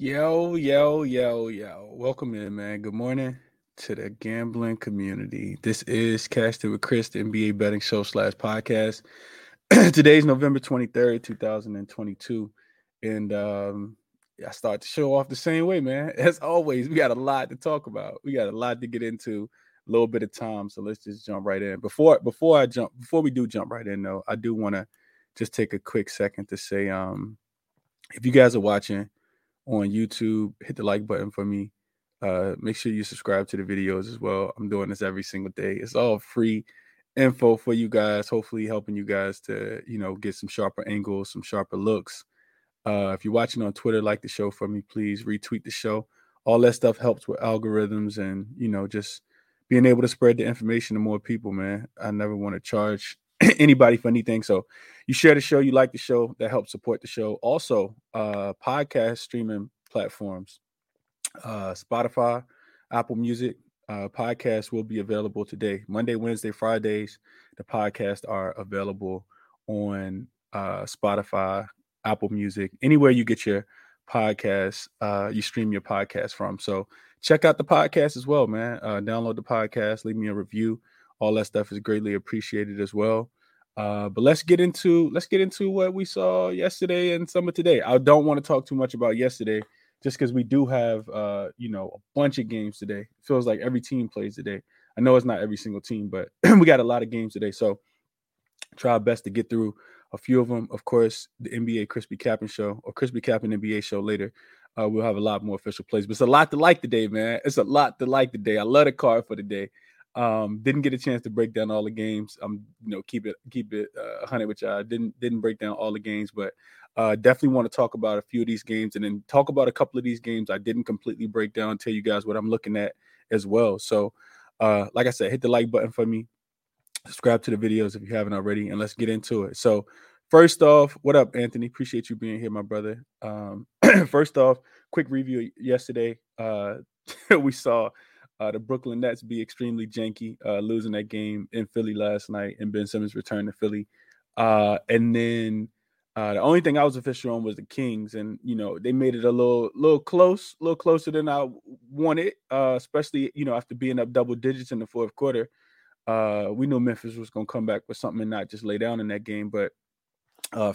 Yo, yo, yo, yo. Welcome in, man. Good morning to the gambling community. This is Cashed with Chris, the NBA betting show slash podcast. Today's November 23rd, 2022. And um, I start to show off the same way, man. As always, we got a lot to talk about. We got a lot to get into, a little bit of time. So let's just jump right in. Before before I jump, before we do jump right in, though, I do want to just take a quick second to say um if you guys are watching on YouTube. Hit the like button for me. Uh, make sure you subscribe to the videos as well. I'm doing this every single day. It's all free info for you guys. Hopefully, helping you guys to you know get some sharper angles, some sharper looks. Uh, if you're watching on Twitter, like the show for me, please retweet the show. All that stuff helps with algorithms and you know just being able to spread the information to more people. Man, I never want to charge anybody for anything. So you share the show, you like the show, that helps support the show. Also, uh podcast streaming platforms, uh Spotify, Apple Music, uh podcast will be available today. Monday, Wednesday, Fridays, the podcasts are available on uh Spotify, Apple Music, anywhere you get your podcast, uh you stream your podcast from. So check out the podcast as well, man. Uh download the podcast, leave me a review all that stuff is greatly appreciated as well. Uh, but let's get into let's get into what we saw yesterday and some of today. I don't want to talk too much about yesterday, just because we do have uh, you know a bunch of games today. It feels like every team plays today. I know it's not every single team, but we got a lot of games today. So try our best to get through a few of them. Of course, the NBA Crispy Capping show or Crispy Capping NBA show later. Uh, we'll have a lot more official plays, but it's a lot to like today, man. It's a lot to like today. I love the card for today. Um, didn't get a chance to break down all the games. Um, you know, keep it keep it uh, hundred with y'all. Didn't didn't break down all the games, but uh, definitely want to talk about a few of these games and then talk about a couple of these games I didn't completely break down. Tell you guys what I'm looking at as well. So, uh, like I said, hit the like button for me. Subscribe to the videos if you haven't already, and let's get into it. So, first off, what up, Anthony? Appreciate you being here, my brother. Um, first off, quick review yesterday. Uh, we saw uh, the Brooklyn Nets be extremely janky, uh, losing that game in Philly last night, and Ben Simmons returned to Philly. Uh, and then uh, the only thing I was official on was the Kings, and you know they made it a little, little close, a little closer than I wanted, uh, especially you know after being up double digits in the fourth quarter. Uh, we knew Memphis was going to come back with something and not just lay down in that game, but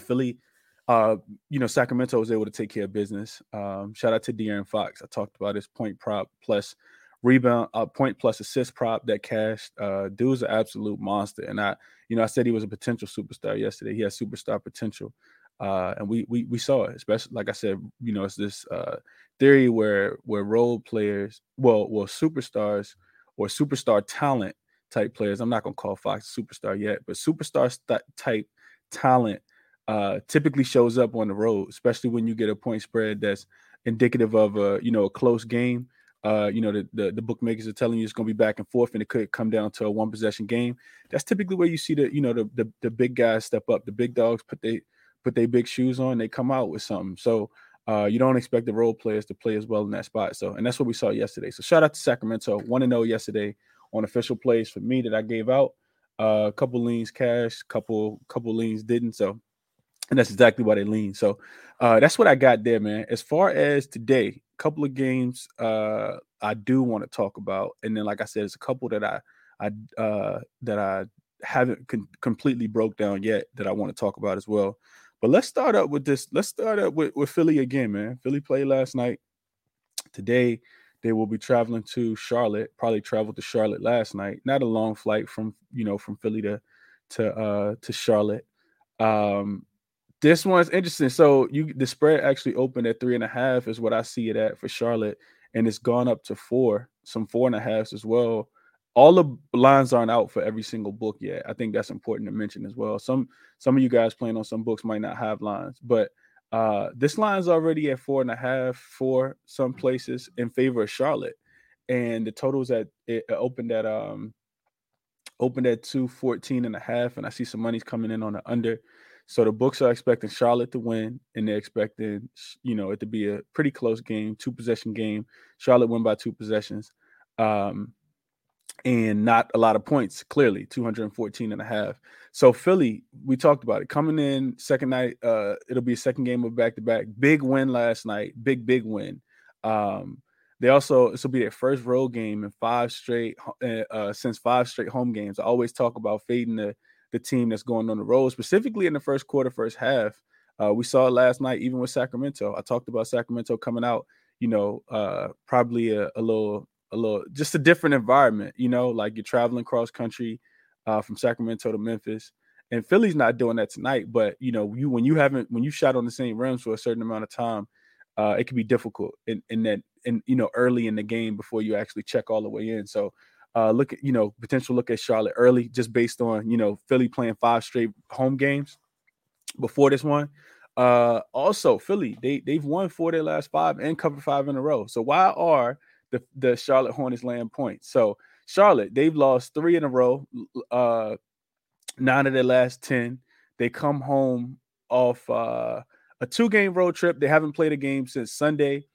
Philly. you know, Sacramento was able to take care of business. Um, shout out to De'Aaron Fox. I talked about his point prop plus rebound, uh, point plus assist prop that cashed. Uh, dude's an absolute monster, and I, you know, I said he was a potential superstar yesterday. He has superstar potential, uh, and we we we saw it. Especially like I said, you know, it's this uh, theory where where role players, well, well, superstars or superstar talent type players. I'm not gonna call Fox a superstar yet, but superstar st- type talent uh, typically shows up on the road, especially when you get a point spread that's indicative of a you know a close game uh, you know, the, the, the bookmakers are telling you it's going to be back and forth, and it could come down to a one possession game. That's typically where you see the you know the the, the big guys step up, the big dogs put they put their big shoes on, they come out with something. So uh, you don't expect the role players to play as well in that spot. So and that's what we saw yesterday. So shout out to Sacramento, one to oh know yesterday on official plays for me that I gave out. Uh, a couple leans cash, couple couple leans didn't. So and that's exactly why they lean. So uh, that's what I got there, man. As far as today, couple of games uh, I do want to talk about, and then like I said, it's a couple that I I uh, that I haven't con- completely broke down yet that I want to talk about as well. But let's start up with this. Let's start up with, with Philly again, man. Philly played last night. Today they will be traveling to Charlotte. Probably traveled to Charlotte last night. Not a long flight from you know from Philly to to uh to Charlotte. Um, this one's interesting. So you the spread actually opened at three and a half, is what I see it at for Charlotte, and it's gone up to four, some four and a halfs as well. All the lines aren't out for every single book yet. I think that's important to mention as well. Some some of you guys playing on some books might not have lines, but uh this line's already at four and a half for some places in favor of Charlotte. And the totals at it opened at um opened at 214 and a half, and I see some money's coming in on the under. So the books are expecting Charlotte to win, and they're expecting, you know, it to be a pretty close game, two possession game. Charlotte won by two possessions. Um, and not a lot of points, clearly 214 and a half. So Philly, we talked about it coming in second night. Uh, it'll be a second game of back to back. Big win last night. Big, big win. Um, they also this will be their first road game in five straight uh, uh, since five straight home games. I always talk about fading the the team that's going on the road, specifically in the first quarter, first half. Uh, we saw last night, even with Sacramento. I talked about Sacramento coming out, you know, uh, probably a, a little a little just a different environment, you know, like you're traveling cross country uh, from Sacramento to Memphis. And Philly's not doing that tonight, but you know, you when you haven't when you shot on the same rims for a certain amount of time, uh, it can be difficult in, in that in you know early in the game before you actually check all the way in. So uh, look at you know potential look at Charlotte early just based on you know Philly playing five straight home games before this one. Uh, also Philly they they've won four of their last five and covered five in a row. So why are the, the Charlotte Hornets land points. So Charlotte, they've lost three in a row, uh, nine of their last 10. They come home off uh, a two game road trip. They haven't played a game since Sunday.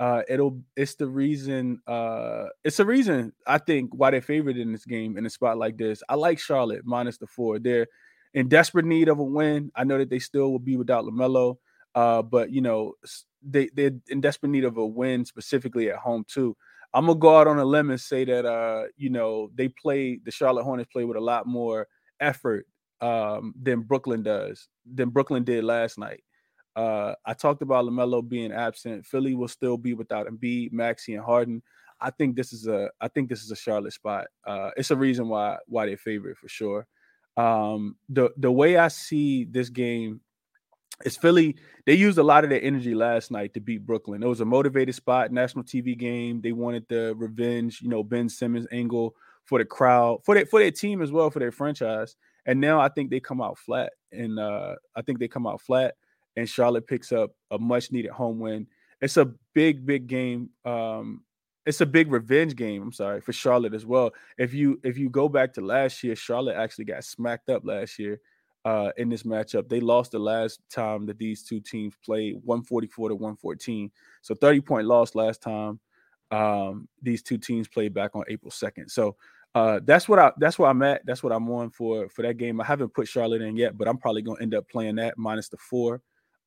Uh, it'll it's the reason uh it's a reason I think why they're favored in this game in a spot like this. I like Charlotte minus the four. They're in desperate need of a win. I know that they still will be without LaMelo, uh, but you know they they're in desperate need of a win specifically at home too. I'm gonna go out on a limb and say that uh, you know, they play the Charlotte Hornets play with a lot more effort um than Brooklyn does, than Brooklyn did last night. Uh, I talked about LaMelo being absent. Philly will still be without Embiid, Maxey, and Harden. I think this is a I think this is a Charlotte spot. Uh, it's a reason why why they favorite for sure. Um, the the way I see this game it's Philly. They used a lot of their energy last night to beat Brooklyn. It was a motivated spot, national TV game. They wanted the revenge, you know, Ben Simmons angle for the crowd, for their for their team as well, for their franchise. And now I think they come out flat, and uh, I think they come out flat, and Charlotte picks up a much needed home win. It's a big, big game. Um, it's a big revenge game. I'm sorry for Charlotte as well. If you if you go back to last year, Charlotte actually got smacked up last year uh, in this matchup. They lost the last time that these two teams played 144 to 114. So 30 point loss last time. Um, these two teams played back on April 2nd. So uh, that's what I that's where I'm at. That's what I'm on for for that game. I haven't put Charlotte in yet, but I'm probably gonna end up playing that minus the four,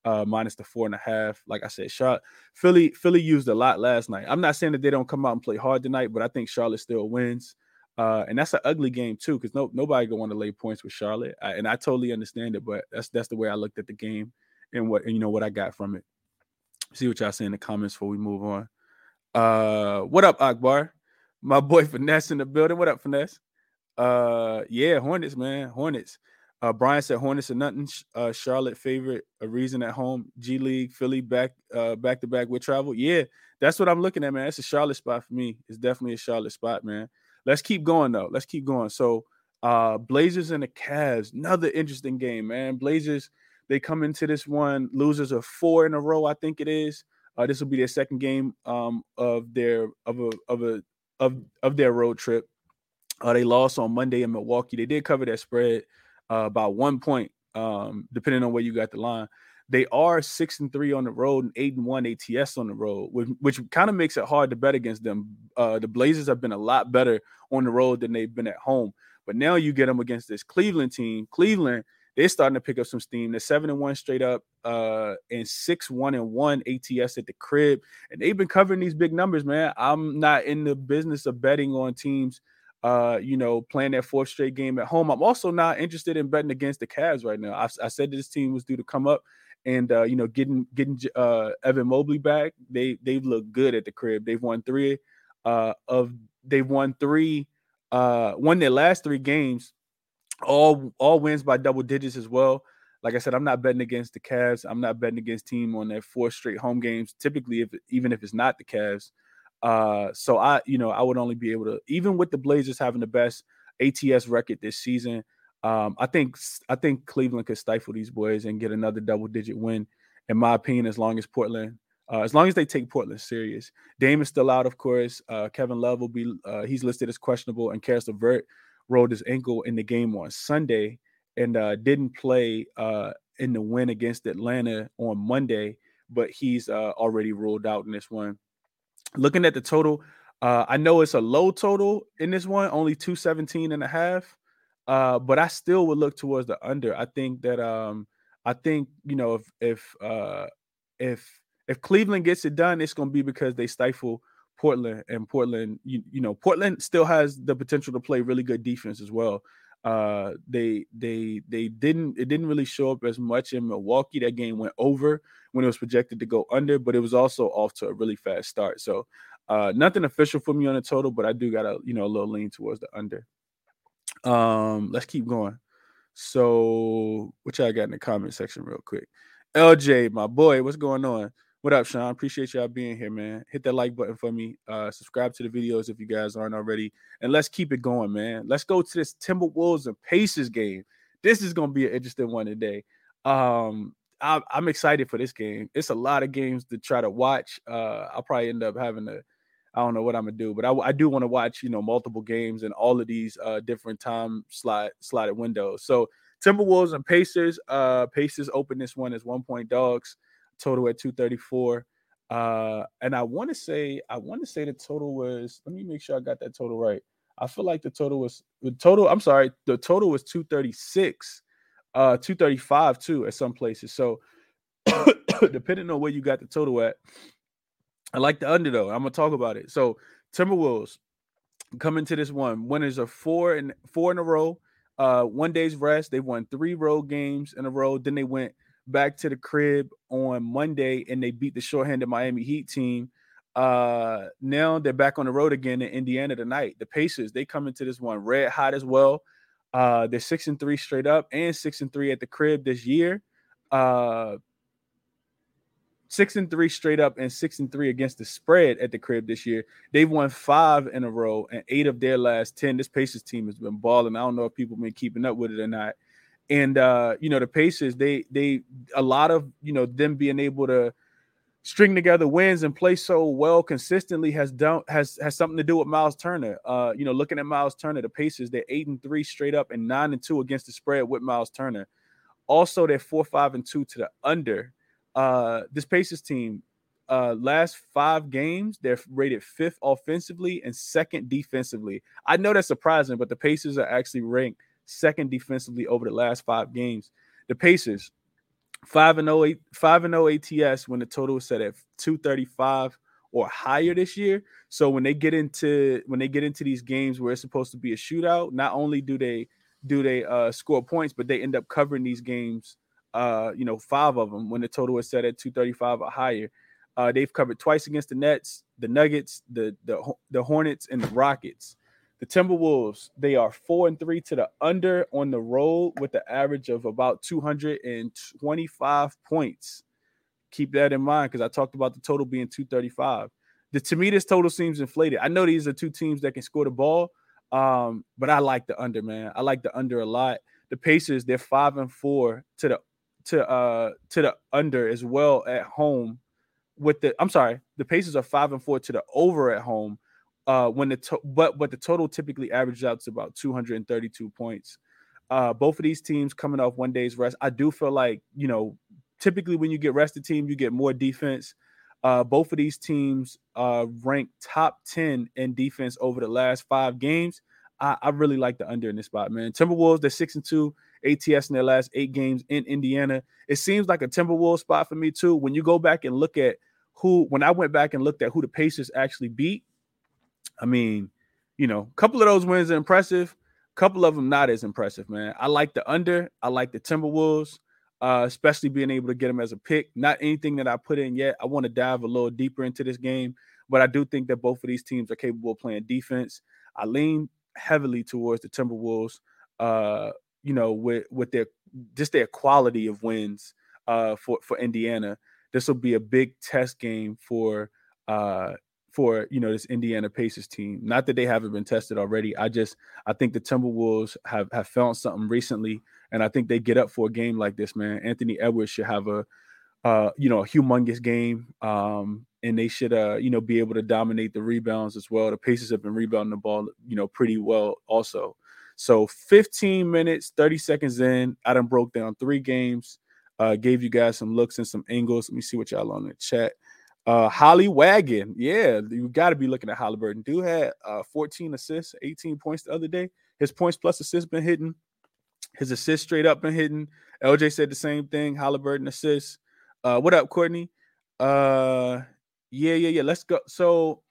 uh, minus the four and a half. Like I said, Charlotte, Philly, Philly used a lot last night. I'm not saying that they don't come out and play hard tonight, but I think Charlotte still wins. Uh, and that's an ugly game too, because no nobody gonna want to lay points with Charlotte, I, and I totally understand it. But that's that's the way I looked at the game, and what and you know what I got from it. See what y'all say in the comments before we move on. Uh, what up, Akbar? My boy Finesse in the building. What up, Finesse? Uh, yeah, Hornets, man, Hornets. Uh, Brian said Hornets are nothing. Uh, Charlotte favorite, a reason at home. G League, Philly back, uh, back to back with travel. Yeah, that's what I'm looking at, man. It's a Charlotte spot for me. It's definitely a Charlotte spot, man. Let's keep going though. Let's keep going. So uh Blazers and the Cavs, another interesting game, man. Blazers, they come into this one, losers of four in a row, I think it is. Uh, this will be their second game um of their of a of a of of their road trip. Uh, they lost on Monday in Milwaukee. They did cover that spread uh, about one point, um, depending on where you got the line. They are six and three on the road and eight and one ATS on the road, which, which kind of makes it hard to bet against them. Uh, the Blazers have been a lot better on the road than they've been at home. But now you get them against this Cleveland team. Cleveland, they're starting to pick up some steam. They're seven and one straight up, uh, and six one and one ATS at the crib, and they've been covering these big numbers, man. I'm not in the business of betting on teams, uh, you know, playing that fourth straight game at home. I'm also not interested in betting against the Cavs right now. I, I said this team was due to come up and uh, you know, getting getting uh, Evan Mobley back, they they've looked good at the crib. They've won three uh, of they've won three, uh, won their last three games, all all wins by double digits as well. Like I said, I'm not betting against the Cavs. I'm not betting against team on their four straight home games. Typically, if even if it's not the Cavs, uh, so I you know I would only be able to even with the Blazers having the best ATS record this season. Um, I think I think Cleveland could stifle these boys and get another double digit win, in my opinion, as long as Portland, uh, as long as they take Portland serious. Dame is still out, of course. Uh, Kevin Love will be uh, he's listed as questionable, and Caris LeVert rolled his ankle in the game on Sunday and uh, didn't play in the win against Atlanta on Monday, but he's already ruled out in this one. Looking at the total, Uh, I know it's a low total in this one, only 217 and a half. Uh, but I still would look towards the under. I think that um, I think you know if if uh, if if Cleveland gets it done, it's going to be because they stifle Portland and Portland. You, you know, Portland still has the potential to play really good defense as well. Uh, they they they didn't it didn't really show up as much in Milwaukee. That game went over when it was projected to go under, but it was also off to a really fast start. So uh, nothing official for me on the total, but I do got a you know a little lean towards the under. Um, let's keep going. So, what y'all got in the comment section, real quick? LJ, my boy, what's going on? What up, Sean? Appreciate y'all being here, man. Hit that like button for me. Uh, subscribe to the videos if you guys aren't already, and let's keep it going, man. Let's go to this Timberwolves and Pacers game. This is gonna be an interesting one today. Um, I, I'm excited for this game. It's a lot of games to try to watch. Uh, I'll probably end up having to I don't know what I'm gonna do, but I, I do want to watch, you know, multiple games and all of these uh, different time slot slotted windows. So Timberwolves and Pacers. Uh, Pacers open this one as one point dogs, total at 234. Uh, and I want to say, I want to say the total was. Let me make sure I got that total right. I feel like the total was the total. I'm sorry, the total was 236, uh, 235 too at some places. So depending on where you got the total at, I like the under though. I'm gonna talk about it. So Timberwolves coming to this one. Winners are four and four in a row. Uh, one day's rest. They won three road games in a row. Then they went back to the crib on Monday and they beat the shorthanded Miami Heat team. Uh, now they're back on the road again in Indiana tonight. The Pacers they come into this one red hot as well. Uh, they're six and three straight up and six and three at the crib this year. Uh, six and three straight up and six and three against the spread at the crib this year. They've won five in a row and eight of their last 10. This Pacers team has been balling. I don't know if people have been keeping up with it or not. And uh, you know, the Pacers, they they a lot of you know them being able to string together wins and play so well consistently has done has has something to do with Miles Turner. Uh, you know, looking at Miles Turner, the Pacers, they're eight and three straight up and nine and two against the spread with Miles Turner. Also, they're four, five, and two to the under uh, this Pacers team, uh, last five games, they're rated fifth offensively and second defensively. I know that's surprising, but the Pacers are actually ranked second defensively over the last five games. The Pacers, five and 0, 5 and 0 ATS when the total is set at 235 or higher this year. So when they get into when they get into these games where it's supposed to be a shootout, not only do they do they uh, score points, but they end up covering these games uh, you know, five of them when the total is set at 235 or higher. Uh, they've covered twice against the Nets, the Nuggets, the the the Hornets, and the Rockets. The Timberwolves, they are four and three to the under on the road with the average of about 225 points. Keep that in mind because I talked about the total being 235. The to me, this total seems inflated. I know these are two teams that can score the ball, um, but I like the under, man. I like the under a lot. The Pacers, they're five and four to the to uh to the under as well at home with the I'm sorry, the Pacers are five and four to the over at home. Uh, when the to- but but the total typically averages out to about 232 points. Uh, both of these teams coming off one day's rest. I do feel like you know, typically when you get rested team, you get more defense. Uh, both of these teams uh, rank top 10 in defense over the last five games. I, I really like the under in this spot, man. Timberwolves, they're six and two. ATS in their last eight games in Indiana. It seems like a Timberwolves spot for me too. When you go back and look at who, when I went back and looked at who the Pacers actually beat, I mean, you know, a couple of those wins are impressive. A couple of them not as impressive, man. I like the under. I like the Timberwolves, uh, especially being able to get them as a pick. Not anything that I put in yet. I want to dive a little deeper into this game, but I do think that both of these teams are capable of playing defense. I lean heavily towards the Timberwolves. Uh, you know, with with their just their quality of wins uh, for for Indiana. This will be a big test game for uh, for you know this Indiana Pacers team. Not that they haven't been tested already. I just I think the Timberwolves have have found something recently, and I think they get up for a game like this. Man, Anthony Edwards should have a uh, you know a humongous game, um, and they should uh, you know be able to dominate the rebounds as well. The Pacers have been rebounding the ball you know pretty well also. So 15 minutes, 30 seconds in, done broke down three games, uh, gave you guys some looks and some angles. Let me see what y'all on the chat. Uh, Holly Wagon, yeah, you got to be looking at Halliburton. Dude had uh, 14 assists, 18 points the other day. His points plus assists been hitting. His assists straight up been hitting. LJ said the same thing. Halliburton assists. Uh, what up, Courtney? Uh, yeah, yeah, yeah. Let's go. So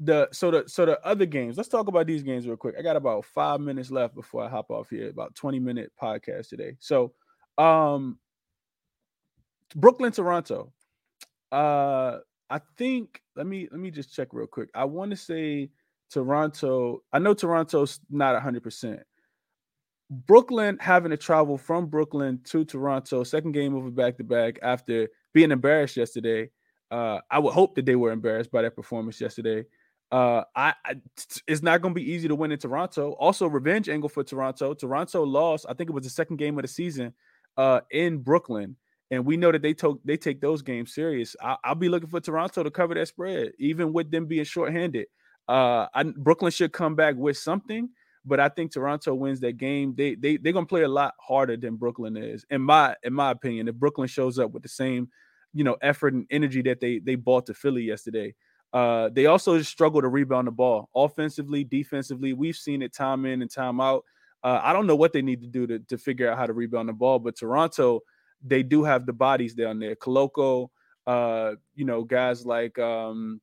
the so the so the other games. Let's talk about these games real quick. I got about five minutes left before I hop off here. About 20 minute podcast today. So, um, Brooklyn, Toronto. Uh, I think let me let me just check real quick. I want to say Toronto. I know Toronto's not 100%. Brooklyn having to travel from Brooklyn to Toronto, second game of a back to back after being embarrassed yesterday. Uh, I would hope that they were embarrassed by that performance yesterday. Uh, I, I it's not going to be easy to win in Toronto. Also, revenge angle for Toronto. Toronto lost. I think it was the second game of the season uh, in Brooklyn, and we know that they took they take those games serious. I, will be looking for Toronto to cover that spread, even with them being shorthanded. Uh, I, Brooklyn should come back with something, but I think Toronto wins that game. They they they're gonna play a lot harder than Brooklyn is, in my in my opinion. If Brooklyn shows up with the same, you know, effort and energy that they they bought to Philly yesterday. Uh, they also struggle to rebound the ball offensively, defensively. We've seen it time in and time out. Uh, I don't know what they need to do to, to figure out how to rebound the ball, but Toronto, they do have the bodies down there. Koloko, uh, you know, guys like um,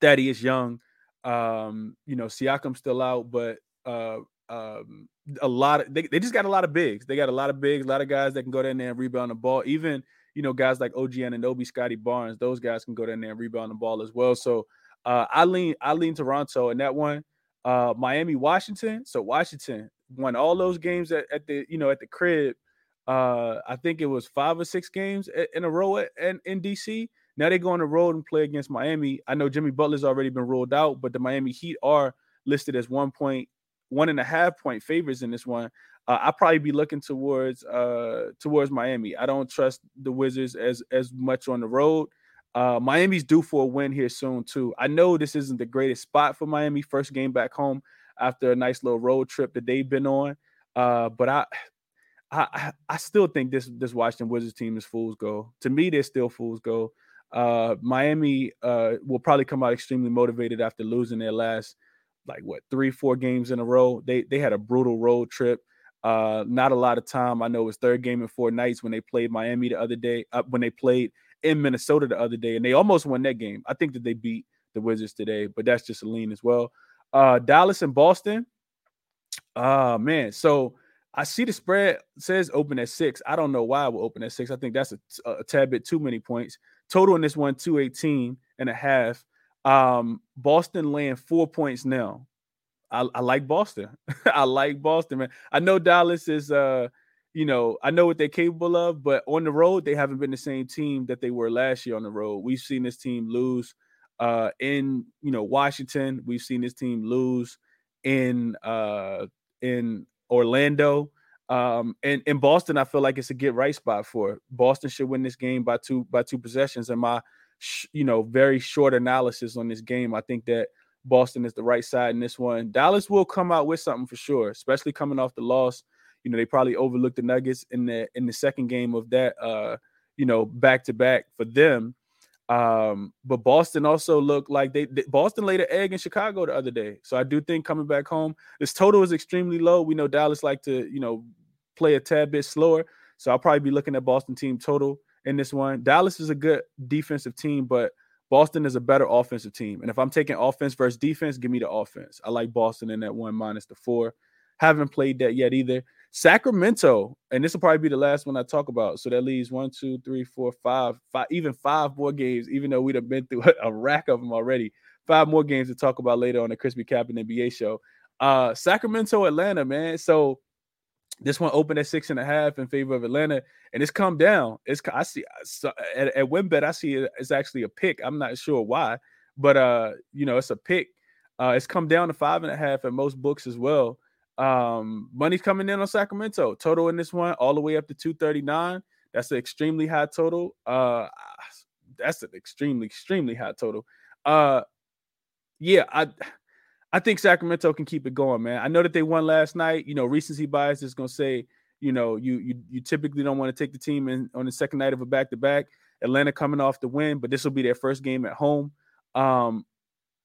Thaddeus Young, um, you know, Siakam still out, but uh, um, a lot of they, they just got a lot of bigs. They got a lot of bigs, a lot of guys that can go down there and rebound the ball. Even you know guys like OG Anunoby, Scottie Barnes, those guys can go down there and rebound the ball as well. So uh, I lean I lean Toronto in that one. Uh, Miami, Washington. So Washington won all those games at, at the you know at the crib. Uh, I think it was five or six games in a row at, in, in DC. Now they go on the road and play against Miami. I know Jimmy Butler's already been ruled out, but the Miami Heat are listed as one point, one and a half point favorites in this one. Uh, I'll probably be looking towards uh towards Miami. I don't trust the Wizards as as much on the road. Uh, Miami's due for a win here soon too. I know this isn't the greatest spot for Miami. First game back home after a nice little road trip that they've been on. Uh, but I, I, I still think this this Washington Wizards team is fool's go. To me, they're still fool's go. Uh, Miami uh, will probably come out extremely motivated after losing their last like what three four games in a row. They they had a brutal road trip. Uh, not a lot of time. I know it was third game in four nights when they played Miami the other day. Uh, when they played in Minnesota the other day, and they almost won that game. I think that they beat the Wizards today, but that's just a lean as well. Uh, Dallas and Boston. Uh, man, so I see the spread says open at six. I don't know why it will open at six. I think that's a, a tad bit too many points. Total in this one, 218 and a half. Um, Boston laying four points now. I, I like Boston. I like Boston, man. I know Dallas is uh, you know, I know what they're capable of, but on the road, they haven't been the same team that they were last year on the road. We've seen this team lose uh in you know Washington. We've seen this team lose in uh in Orlando. Um, and in Boston, I feel like it's a get right spot for Boston should win this game by two by two possessions. And my, sh- you know, very short analysis on this game, I think that Boston is the right side in this one. Dallas will come out with something for sure, especially coming off the loss. You know, they probably overlooked the Nuggets in the in the second game of that, uh, you know, back to back for them. Um, but Boston also looked like they, they, Boston laid an egg in Chicago the other day. So I do think coming back home, this total is extremely low. We know Dallas like to, you know, play a tad bit slower. So I'll probably be looking at Boston team total in this one. Dallas is a good defensive team, but Boston is a better offensive team. And if I'm taking offense versus defense, give me the offense. I like Boston in that one minus the four. Haven't played that yet either. Sacramento, and this will probably be the last one I talk about. So that leaves one, two, three, four, five, five, even five more games, even though we'd have been through a rack of them already. Five more games to talk about later on the Crispy Cap and NBA show. Uh, Sacramento, Atlanta, man. So this one opened at six and a half in favor of Atlanta, and it's come down. It's I see so at, at WynnBET, I see it, it's actually a pick. I'm not sure why, but uh, you know, it's a pick. Uh, it's come down to five and a half at most books as well. Um, money's coming in on Sacramento. Total in this one all the way up to 239. That's an extremely high total. Uh that's an extremely, extremely high total. Uh yeah, I I think Sacramento can keep it going, man. I know that they won last night. You know, recency bias is gonna say, you know, you you you typically don't want to take the team in on the second night of a back to back. Atlanta coming off the win, but this will be their first game at home. Um,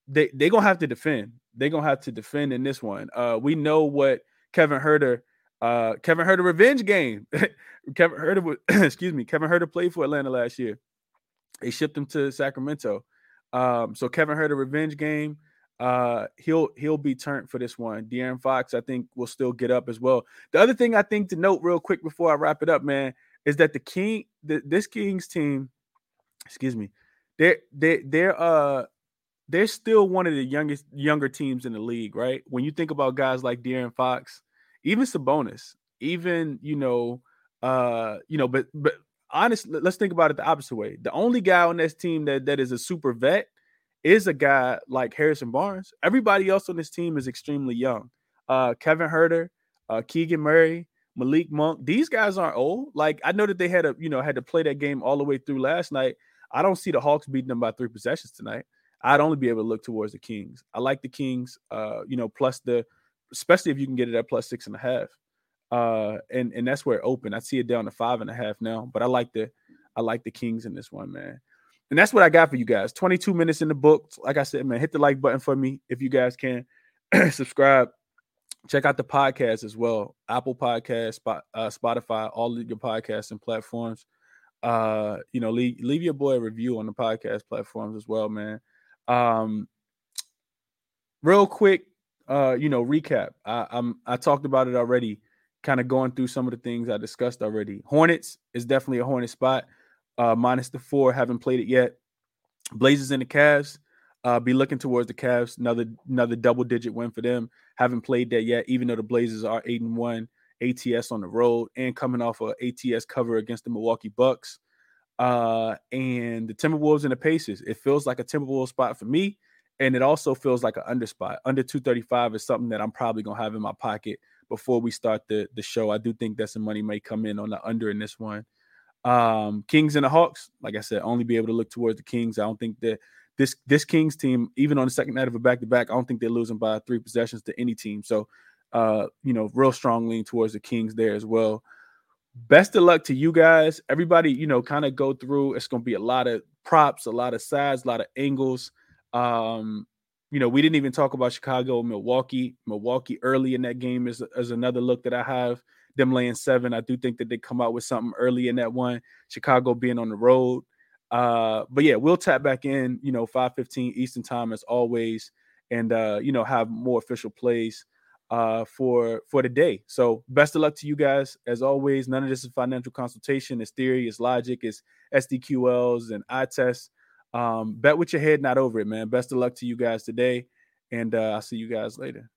they they gonna have to defend. They're gonna have to defend in this one. Uh, we know what Kevin Huerter, uh, Kevin Huerter revenge game. Kevin Huerter, excuse me, Kevin Huerter played for Atlanta last year. They shipped him to Sacramento. Um, so Kevin Huerter revenge game. Uh, he'll he'll be turned for this one. De'Aaron Fox, I think, will still get up as well. The other thing I think to note real quick before I wrap it up, man, is that the King, the, this Kings team, excuse me, they're they they're uh they're still one of the youngest younger teams in the league, right? When you think about guys like De'Aaron Fox, even Sabonis, even you know, uh, you know, but but honestly, let's think about it the opposite way. The only guy on this team that that is a super vet is a guy like Harrison Barnes. Everybody else on this team is extremely young. Uh, Kevin Huerter, uh, Keegan Murray, Malik Monk. These guys aren't old. Like I know that they had a you know had to play that game all the way through last night. I don't see the Hawks beating them by three possessions tonight. I'd only be able to look towards the Kings. I like the Kings. Uh, you know, plus the especially if you can get it at plus six and a half. Uh, and and that's where it opened. I see it down to five and a half now, but I like the I like the Kings in this one, man. And that's what I got for you guys. 22 minutes in the book. Like I said, man, hit the like button for me if you guys can. Subscribe. Check out the podcast as well. Apple Podcast, uh, Spotify, all of your podcasts and platforms. Uh, you know, leave, leave your boy a review on the podcast platforms as well, man. Um, real quick, uh, you know, recap. I, I'm I talked about it already, kind of going through some of the things I discussed already. Hornets is definitely a Hornet spot uh, minus the four. Haven't played it yet. Blazers and the Cavs. Uh, be looking towards the Cavs. Another another double digit win for them. Haven't played that yet, even though the Blazers are eight and one. ATS on the road and coming off a ATS cover against the Milwaukee Bucks. Uh, and the Timberwolves and the Pacers. It feels like a Timberwolves spot for me, and it also feels like an under spot. Under 235 is something that I'm probably gonna have in my pocket before we start the the show. I do think that some money may come in on the under in this one. Um, Kings and the Hawks, like I said, only be able to look towards the Kings. I don't think that this this Kings team, even on the second night of a back to back, I don't think they're losing by three possessions to any team. So, uh, you know, real strong lean towards the Kings there as well. Best of luck to you guys. Everybody, you know, kind of go through. It's going to be a lot of props, a lot of sides, a lot of angles. Um, you know, we didn't even talk about Chicago, Milwaukee. Milwaukee early in that game is, is another look that I have them laying seven. I do think that they come out with something early in that one. Chicago being on the road. Uh, but yeah, we'll tap back in, you know, 5:15 Eastern time as always, and uh, you know, have more official plays uh for for the day. So best of luck to you guys. As always, none of this is financial consultation, it's theory, it's logic, it's SDQLs and eye tests. Um, bet with your head, not over it, man. Best of luck to you guys today, and uh, I'll see you guys later.